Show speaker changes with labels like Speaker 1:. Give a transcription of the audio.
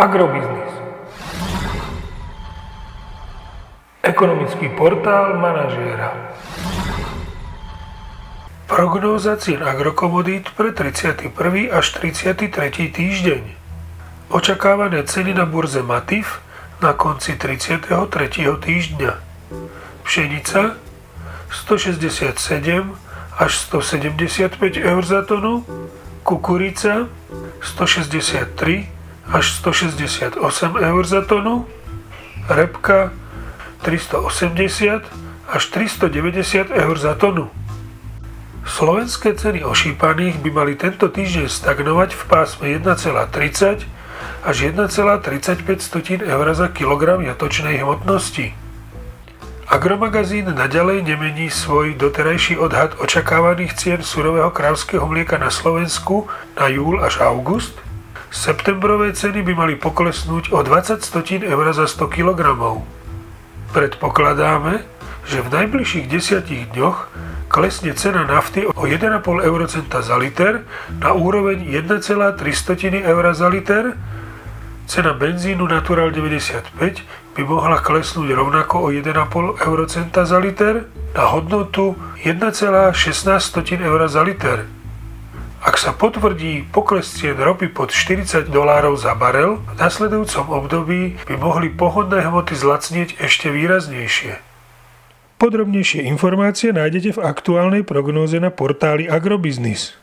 Speaker 1: Agrobiznis. Ekonomický portál manažéra. Prognóza cien agrokomodít pre 31. až 33. týždeň. Očakávané ceny na burze Matif na konci 33. týždňa. Pšenica 167 až 175 eur za tonu, kukurica 163 až 168 eur za tonu, repka 380 až 390 eur za tonu. Slovenské ceny ošípaných by mali tento týždeň stagnovať v pásme 1,30 až 1,35 eur za kilogram jatočnej hmotnosti. Agromagazín naďalej nemení svoj doterajší odhad očakávaných cien surového krávskeho mlieka na Slovensku na júl až august – Septembrové ceny by mali poklesnúť o 20 stotín eur za 100 kg. Predpokladáme, že v najbližších desiatich dňoch klesne cena nafty o 1,5 eurocenta za liter na úroveň 1,3 eur za liter, cena benzínu Natural 95 by mohla klesnúť rovnako o 1,5 eurocenta za liter na hodnotu 1,16 eur za liter. Sa potvrdí pokles cien ropy pod 40 dolárov za barel, v nasledujúcom období by mohli pohodné hmoty zlacnieť ešte výraznejšie. Podrobnejšie informácie nájdete v aktuálnej prognóze na portáli Agrobiznis.